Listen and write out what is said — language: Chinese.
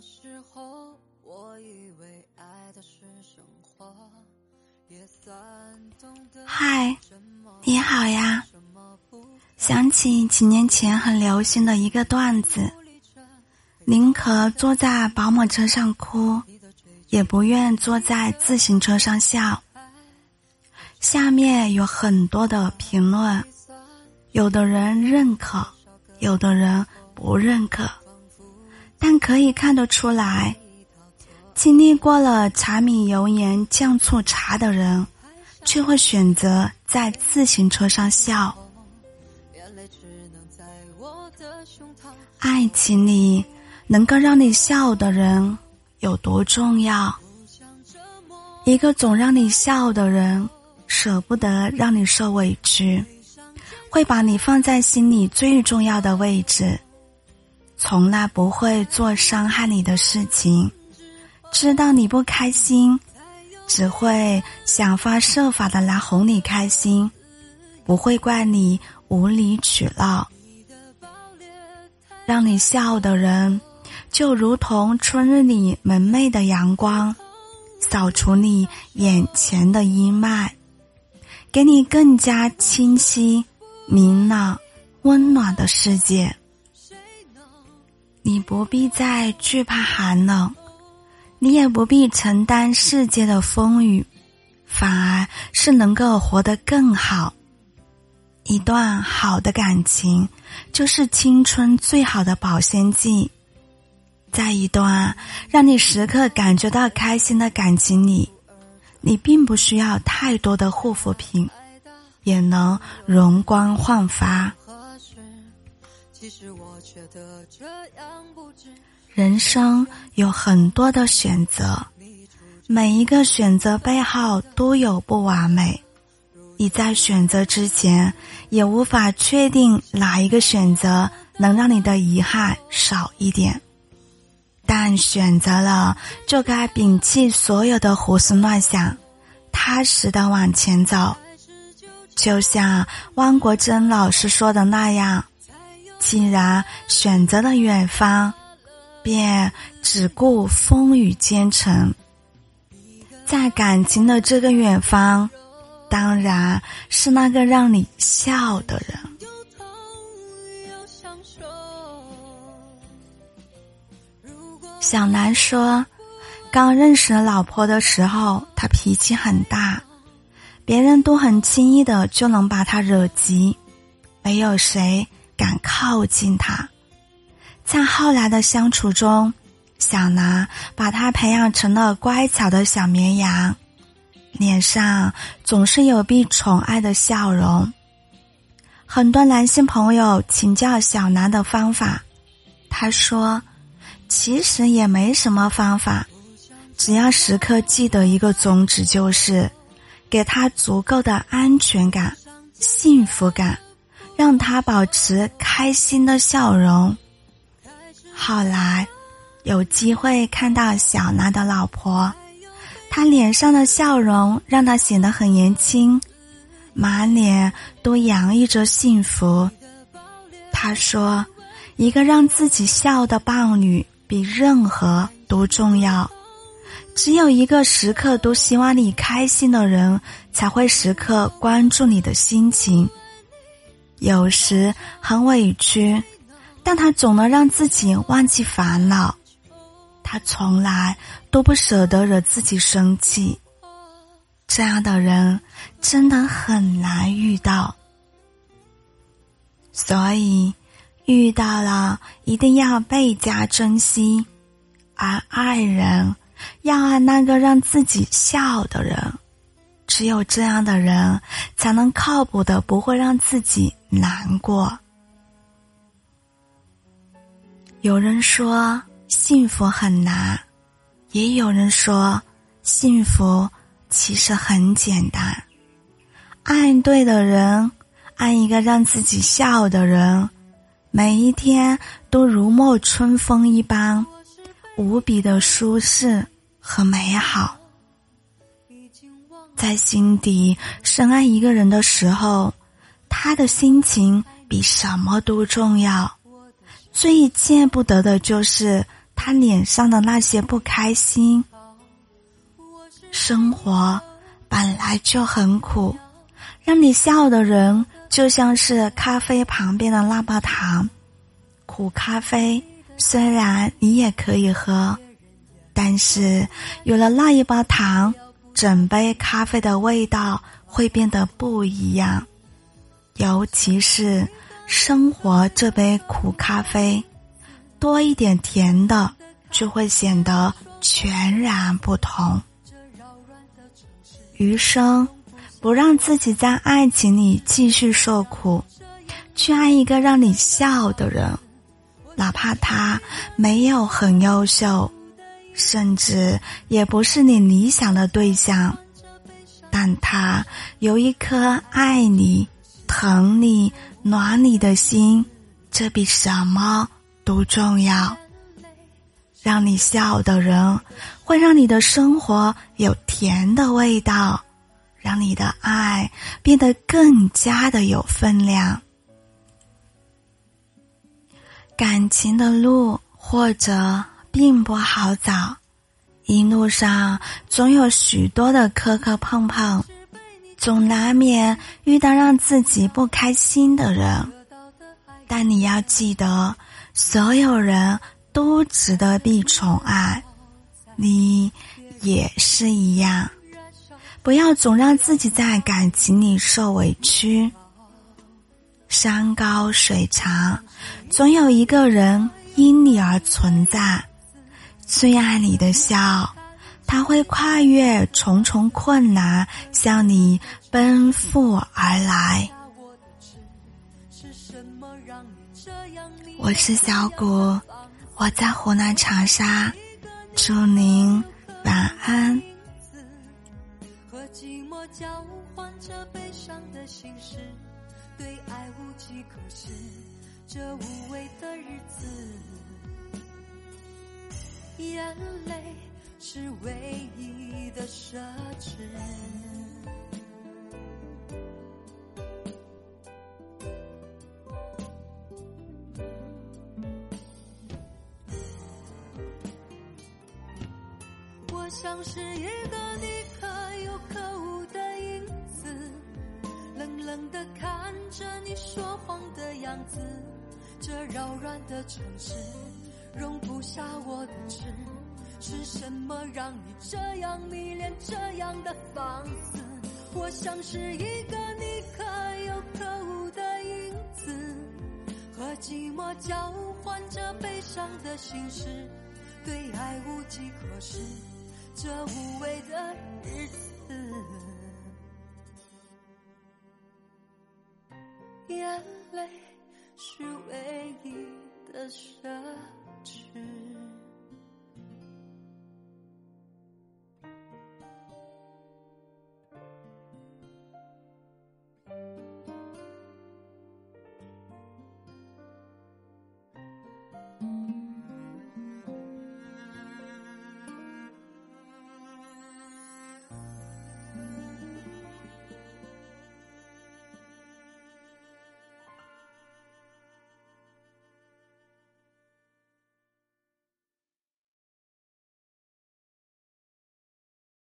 时候，我以为爱的是生活嗨，你好呀！想起几年前很流行的一个段子：宁可坐在保姆车上哭，也不愿坐在自行车上笑。下面有很多的评论，有的人认可，有的人不认可，但可以看得出来，经历过了柴米油盐酱醋茶的人。却会选择在自行车上笑。爱情里能够让你笑的人有多重要？一个总让你笑的人，舍不得让你受委屈，会把你放在心里最重要的位置，从来不会做伤害你的事情，知道你不开心。只会想方设法的来哄你开心，不会怪你无理取闹。让你笑的人，就如同春日里明媚的阳光，扫除你眼前的阴霾，给你更加清晰、明朗、温暖的世界。你不必再惧怕寒冷。你也不必承担世界的风雨，反而是能够活得更好。一段好的感情，就是青春最好的保鲜剂。在一段让你时刻感觉到开心的感情里，你并不需要太多的护肤品，也能容光焕发。其实我觉得这样不值人生有很多的选择，每一个选择背后都有不完美。你在选择之前，也无法确定哪一个选择能让你的遗憾少一点。但选择了，就该摒弃所有的胡思乱想，踏实的往前走。就像汪国真老师说的那样，既然选择了远方。便只顾风雨兼程，在感情的这个远方，当然是那个让你笑的人。小南说，刚认识老婆的时候，他脾气很大，别人都很轻易的就能把他惹急，没有谁敢靠近他。在后来的相处中，小南把他培养成了乖巧的小绵羊，脸上总是有被宠爱的笑容。很多男性朋友请教小南的方法，他说：“其实也没什么方法，只要时刻记得一个宗旨，就是给他足够的安全感、幸福感，让他保持开心的笑容。”后来，有机会看到小南的老婆，她脸上的笑容让她显得很年轻，满脸都洋溢着幸福。他说：“一个让自己笑的伴侣比任何都重要。只有一个时刻都希望你开心的人，才会时刻关注你的心情。有时很委屈。”但他总能让自己忘记烦恼，他从来都不舍得惹自己生气。这样的人真的很难遇到，所以遇到了一定要倍加珍惜。而爱人要爱那个让自己笑的人，只有这样的人才能靠谱的不会让自己难过。有人说幸福很难，也有人说幸福其实很简单。爱对的人，爱一个让自己笑的人，每一天都如沐春风一般，无比的舒适和美好。在心底深爱一个人的时候，他的心情比什么都重要。最见不得的就是他脸上的那些不开心。生活本来就很苦，让你笑的人就像是咖啡旁边的那包糖。苦咖啡虽然你也可以喝，但是有了那一包糖，整杯咖啡的味道会变得不一样。尤其是生活这杯苦咖啡，多一点甜的，就会显得全然不同。余生，不让自己在爱情里继续受苦，去爱一个让你笑的人，哪怕他没有很优秀，甚至也不是你理想的对象，但他有一颗爱你、疼你、暖你的心，这比什么都重要。让你笑的人，会让你的生活有甜的味道，让你的爱变得更加的有分量。感情的路或者并不好找，一路上总有许多的磕磕碰碰，总难免遇到让自己不开心的人，但你要记得，所有人。都值得被宠爱，你也是一样。不要总让自己在感情里受委屈。山高水长，总有一个人因你而存在。最爱你的笑，他会跨越重重困难，向你奔赴而来。我是小谷。我在湖南长沙，祝您晚安。和寂寞交换着悲伤的心事，对爱无计可施，这无味的日子，眼泪是唯一的奢侈。我像是一个你可有可无的影子，冷冷的看着你说谎的样子。这扰乱的城市容不下我的痴，是什么让你这样迷恋这样的放肆？我像是一个你可有可无的影子，和寂寞交换着悲伤的心事，对爱无计可施。这无味的日子，眼泪是唯一的奢侈。去。